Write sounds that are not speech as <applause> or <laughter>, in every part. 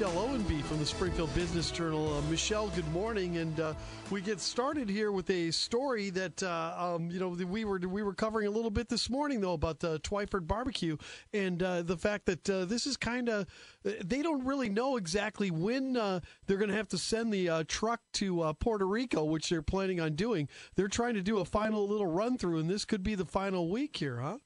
Michelle Ownbey from the Springfield Business Journal. Uh, Michelle, good morning, and uh, we get started here with a story that uh, um, you know we were we were covering a little bit this morning though about uh, Twyford Barbecue and uh, the fact that uh, this is kind of they don't really know exactly when they're going to have to send the truck to Puerto Rico, which they're planning on doing. They're trying to do a final little run through, and this could be the final week here, huh?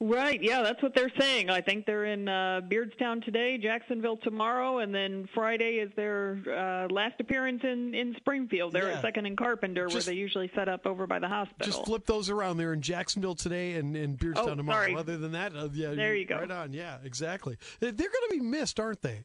Right. Yeah, that's what they're saying. I think they're in uh, Beardstown today, Jacksonville tomorrow, and then Friday is their uh, last appearance in in Springfield. They're Yeah. at Second and Carpenter, Just- where they usually set up over by the hospital. Just flip those around. They're in Jacksonville today and, and Beardstown Oh, tomorrow. sorry. Other than that, uh, yeah, There you go. Right on. Yeah, exactly. They're going to be missed, aren't they?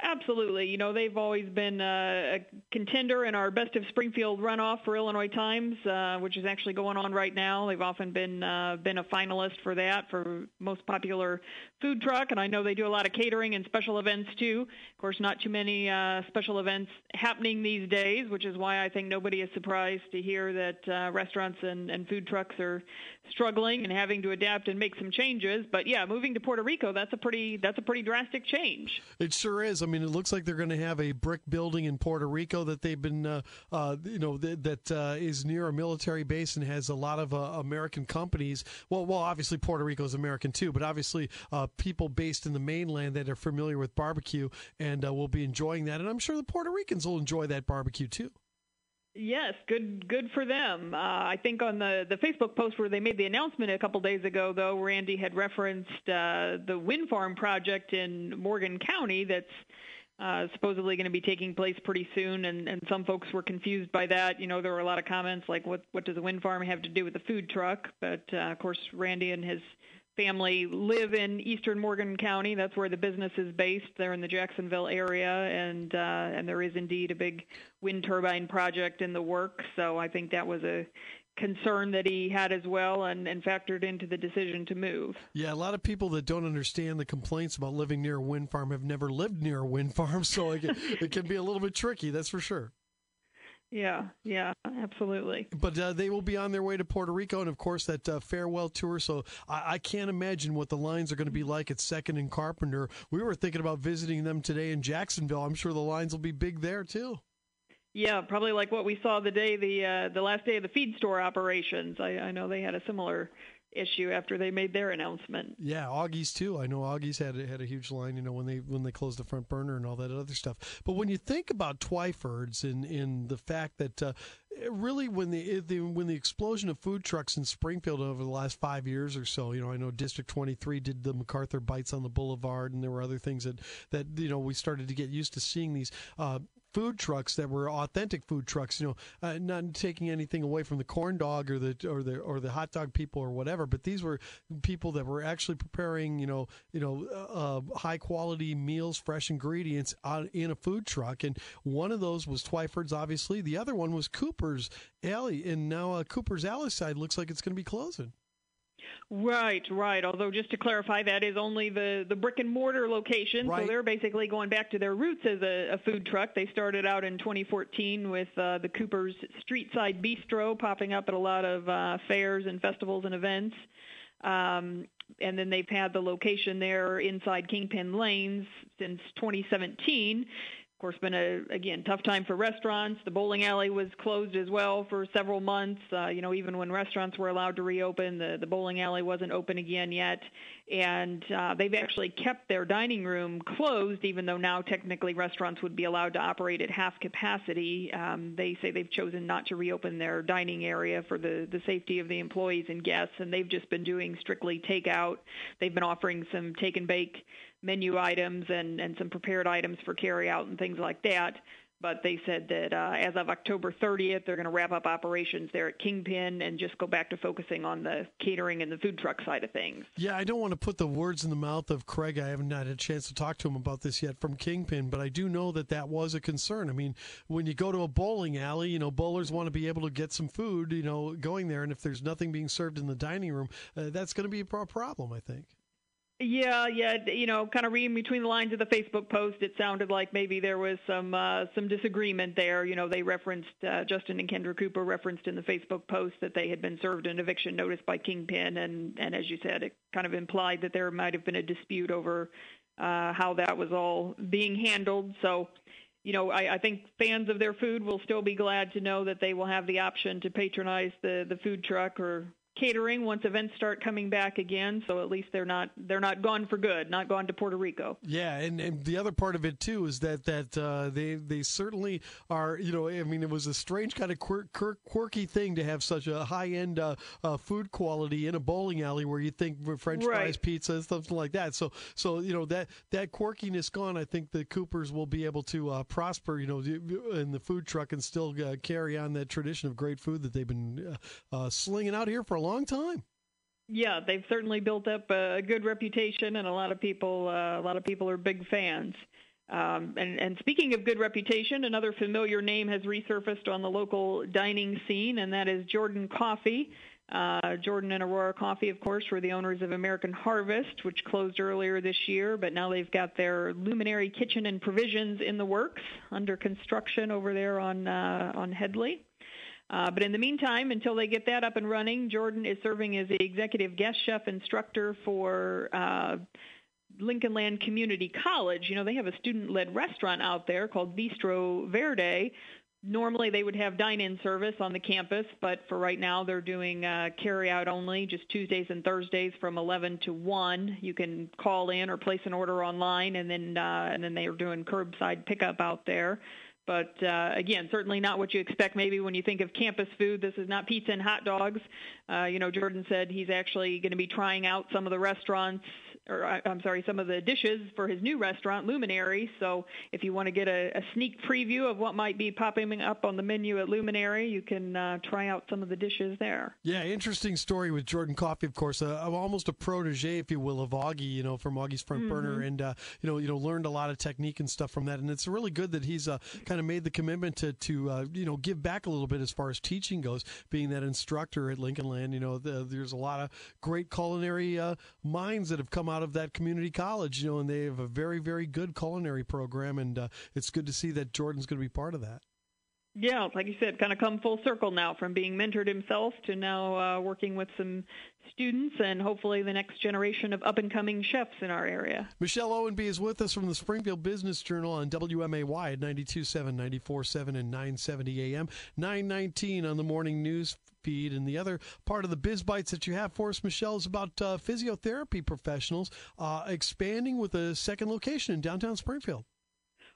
Absolutely. You know, they've always been uh, a contender in our Best of Springfield runoff for Illinois Times, uh, which is actually going on right now. They've often been uh, been a finalist for that for most popular food truck, and I know they do a lot of catering and special events too. Of course, not too many uh, special events happening these days, which is why I think nobody is surprised to hear that uh, restaurants and, and food trucks are struggling and having to adapt and make some changes. But yeah, moving to Puerto Rico, that's a pretty that's a pretty drastic change. It sure is. I mean, it looks like they're going to have a brick building in Puerto Rico that they've been, uh, uh, you know, that, that uh, is near a military base and has a lot of uh, American companies. Well, well, obviously Puerto Rico is American too, but obviously uh, people based in the mainland that are familiar with barbecue and will be enjoying that. And I'm sure the Puerto Ricans will enjoy that barbecue too. Yes, good good for them. Uh, I think on the the Facebook post where they made the announcement a couple days ago, though, Randy had referenced uh, the wind farm project in Morgan County that's uh, supposedly going to be taking place pretty soon, and, and some folks were confused by that. You know, there were a lot of comments like, "What what does a wind farm have to do with the food truck?" But uh, of course, Randy and his family live in eastern Morgan County. That's where the business is based. They're in the Jacksonville area, and uh, and there is indeed a big wind turbine project in the works. So I think that was a concern that he had as well, and, and factored into the decision to move. Yeah, a lot of people that don't understand the complaints about living near a wind farm have never lived near a wind farm, <laughs> so it it can be a little bit tricky. That's for sure. Yeah, yeah, absolutely. But uh, they will be on their way to Puerto Rico, and of course that uh, farewell tour. So I, I can't imagine what the lines are going to be like at Second and Carpenter. We were thinking about visiting them today in Jacksonville. I'm sure the lines will be big there too. Yeah, probably like what we saw the day the uh, the last day of the feed store operations. I, I know they had a similar issue after they made their announcement. Yeah, Augie's too. I know Augie's had had a huge line, you know, when they when they closed the front burner and all that other stuff. But when you think about Twyford's and in the fact that uh, really when the, the when the explosion of food trucks in Springfield over the last five years or so, you know, I know District 23 did the MacArthur bites on the Boulevard, and there were other things that that you know we started to get used to seeing these. Uh, food trucks that were authentic food trucks. You know, uh, not taking anything away from the corn dog or the or the or the hot dog people or whatever, but these were people that were actually preparing. You know, you know, uh, high quality meals, fresh ingredients on, in a food truck. And one of those was Twyford's, obviously. The other one was Cooper's Alley, and now uh, Cooper's Alley side looks like it's going to be closing. Right, right. Although just to clarify, that is only the the brick and mortar location. Right. So they're basically going back to their roots as a, a food truck. They started out in 2014 with uh, the Cooper's Streetside Bistro popping up at a lot of uh, fairs and festivals and events. Um, and then they've had the location there inside Kingpin Lanes since 2017. Of course, been a again tough time for restaurants. The bowling alley was closed as well for several months. Uh, you know, even when restaurants were allowed to reopen, the the bowling alley wasn't open again yet. And uh, they've actually kept their dining room closed, even though now technically restaurants would be allowed to operate at half capacity. Um, they say they've chosen not to reopen their dining area for the the safety of the employees and guests, and they've just been doing strictly takeout. They've been offering some take and bake menu items and, and some prepared items for carry out and things like that. But they said that uh, as of October 30th, they're going to wrap up operations there at Kingpin and just go back to focusing on the catering and the food truck side of things. Yeah, I don't want to put the words in the mouth of Craig. I haven't had a chance to talk to him about this yet from Kingpin, but I do know that that was a concern. I mean, when you go to a bowling alley, you know, bowlers want to be able to get some food, you know, going there, and if there's nothing being served in the dining room, uh, that's going to be a problem, I think. Yeah, yeah, you know, kind of reading between the lines of the Facebook post, it sounded like maybe there was some uh, some disagreement there. You know, they referenced uh, Justin and Kendra Cooper referenced in the Facebook post that they had been served an eviction notice by Kingpin, and and as you said, it kind of implied that there might have been a dispute over uh, how that was all being handled. So, you know, I, I think fans of their food will still be glad to know that they will have the option to patronize the the food truck or catering once events start coming back again. So at least they're not they're not gone for good, not gone to Puerto Rico. Yeah, and, and the other part of it too is that that uh, they they certainly are. You know, I mean, it was a strange kind of quirk, quirk, quirky thing to have such a high end uh, uh, food quality in a bowling alley where you think French right. fries, pizza, something like that. So so you know that that quirkiness gone. I think the Coopers will be able to uh, prosper. You know, in the food truck and still uh, carry on that tradition of great food that they've been uh, slinging out here for a long time. Yeah, they've certainly built up a good reputation, and a lot of people, uh, a lot of people are big fans. Um, and, and, speaking of good reputation, another familiar name has resurfaced on the local dining scene, and that is Jordan Coffey. Uh, Jordan and Aurora Coffey, of course, were the owners of American Harvest, which closed earlier this year, but now they've got their Luminary Kitchen and Provisions in the works, under construction over there on uh, on Headley. Uh, but in the meantime, until they get that up and running, Jordan is serving as the executive guest chef instructor for uh, Lincoln Land Community College. You know, they have a student led restaurant out there called Bistro Verde. Normally, they would have dine in service on the campus, but for right now, they're doing uh, carry out only, just Tuesdays and Thursdays from 11 to 1. You can call in or place an order online, and then, uh, and then they are doing curbside pickup out there. But uh, again, certainly not what you expect maybe when you think of campus food. This is not pizza and hot dogs. Uh, you know, Jordan said he's actually going to be trying out some of the restaurants or I'm sorry, some of the dishes for his new restaurant, Luminary. So if you want to get a, a sneak preview of what might be popping up on the menu at Luminary, you can uh, try out some of the dishes there. Yeah, interesting story with Jordan Coffey, of course. Uh, almost a protege, if you will, of Augie. You know, from Augie's front mm-hmm. burner, and uh, you know, you know, learned a lot of technique and stuff from that. And it's really good that he's uh, kind of made the commitment to to uh, you know give back a little bit as far as teaching goes, being that instructor at Lincoln Land. You know, the, there's a lot of great culinary uh, minds that have come out of that community college, you know, and they have a very, very good culinary program, and uh, it's good to see that Jordan's going to be part of that. Yeah, like you said, kind of come full circle now from being mentored himself to now uh, working with some students and hopefully the next generation of up and coming chefs in our area. Michelle Ownbey is with us from the Springfield Business Journal on WMAY at 92.7, 94.7, and 970 AM, 919 on the morning news feed. And the other part of the biz bites that you have for us, Michelle, is about uh, physiotherapy professionals uh, expanding with a second location in downtown Springfield.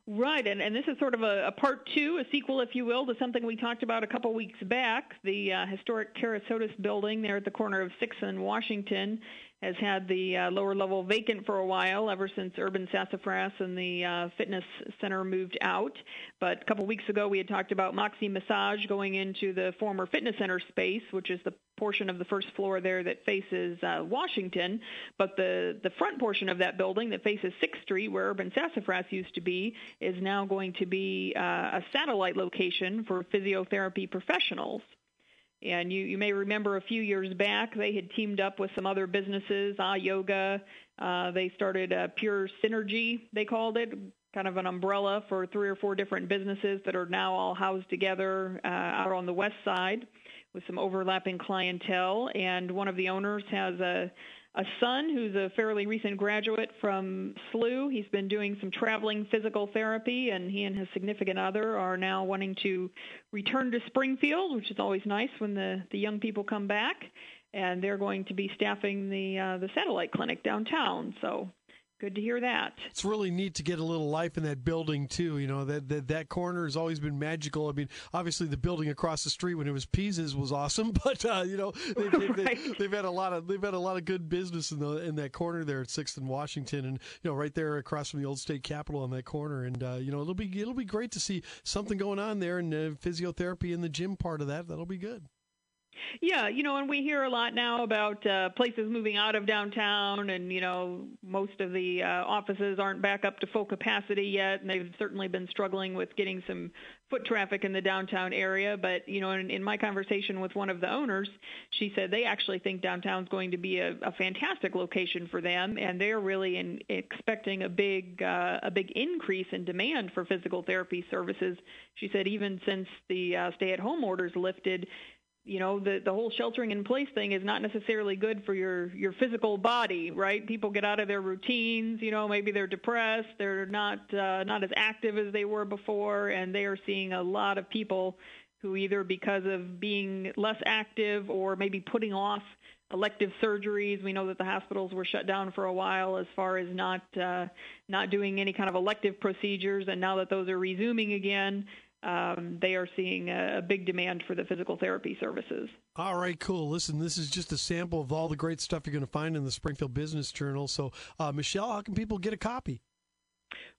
Right, and, and this is sort of a, a, part two, a sequel, if you will, to something we talked about a couple weeks back. The uh, historic Kerasotes building there at the corner of 6th and Washington has had the uh, lower level vacant for a while, ever since Urban Sassafras and the uh, fitness center moved out. But a couple weeks ago, we had talked about Moxie Massage going into the former fitness center space, which is the portion of the first floor there that faces uh, Washington. But the, the front portion of that building that faces 6th Street, where Urban Sassafras used to be, is now going to be uh, a satellite location for physiotherapy professionals. And you, you may remember a few years back, they had teamed up with some other businesses, Ah Yoga. Uh, they started a Pure Synergy, they called it, kind of an umbrella for three or four different businesses that are now all housed together uh, out on the west side with some overlapping clientele. And one of the owners has a a son who's a fairly recent graduate from SLU. He's been doing some traveling physical therapy, and he and his significant other are now wanting to return to Springfield, which is always nice when the, the young people come back. And they're going to be staffing the uh, the satellite clinic downtown. So Good to hear that. It's really neat to get a little life in that building too. You know that that, that corner has always been magical. I mean, obviously the building across the street when it was Pisa's was awesome, <laughs> but uh, you know they, have right. they, had a lot of they've had a lot of good business in the in that corner there at Sixth and Washington, and you know right there across from the old state capitol on that corner. And uh, you know it'll be it'll be great to see something going on there and uh, physiotherapy in the gym part of that. That'll be good. Yeah, you know, and we hear a lot now about uh, places moving out of downtown, and you know, most of the uh, offices aren't back up to full capacity yet, and they've certainly been struggling with getting some foot traffic in the downtown area. But you know, in, in my conversation with one of the owners, she said they actually think downtown's going to be a, a fantastic location for them, and they're really in, expecting a big uh, a big increase in demand for physical therapy services. She said even since the uh, stay-at-home orders lifted you know the the whole sheltering in place thing is not necessarily good for your your physical body right? People get out of their routines you know maybe they're depressed they're not uh, not as active as they were before and they are seeing a lot of people who either because of being less active or maybe putting off elective surgeries we know that the hospitals were shut down for a while as far as not uh, not doing any kind of elective procedures and now that those are resuming again um, they are seeing a, a, big demand for the physical therapy services. All right, cool. Listen, this is just a sample of all the great stuff you're going to find in the Springfield Business Journal. So, uh, Michelle, how can people get a copy?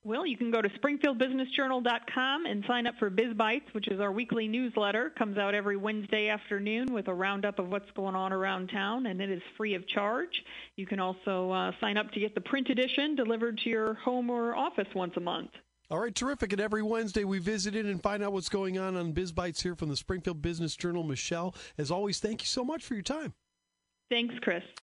Well, you can go to springfieldbusinessjournal.com and sign up for Biz BizBytes, which is our weekly newsletter. Comes out every Wednesday afternoon with a roundup of what's going on around town, and it is free of charge. You can also uh, sign up to get the print edition delivered to your home or office once a month. All right, terrific. And every Wednesday we visit in and find out what's going on on Biz Bites here from the Springfield Business Journal. Michelle, as always, thank you so much for your time. Thanks, Chris.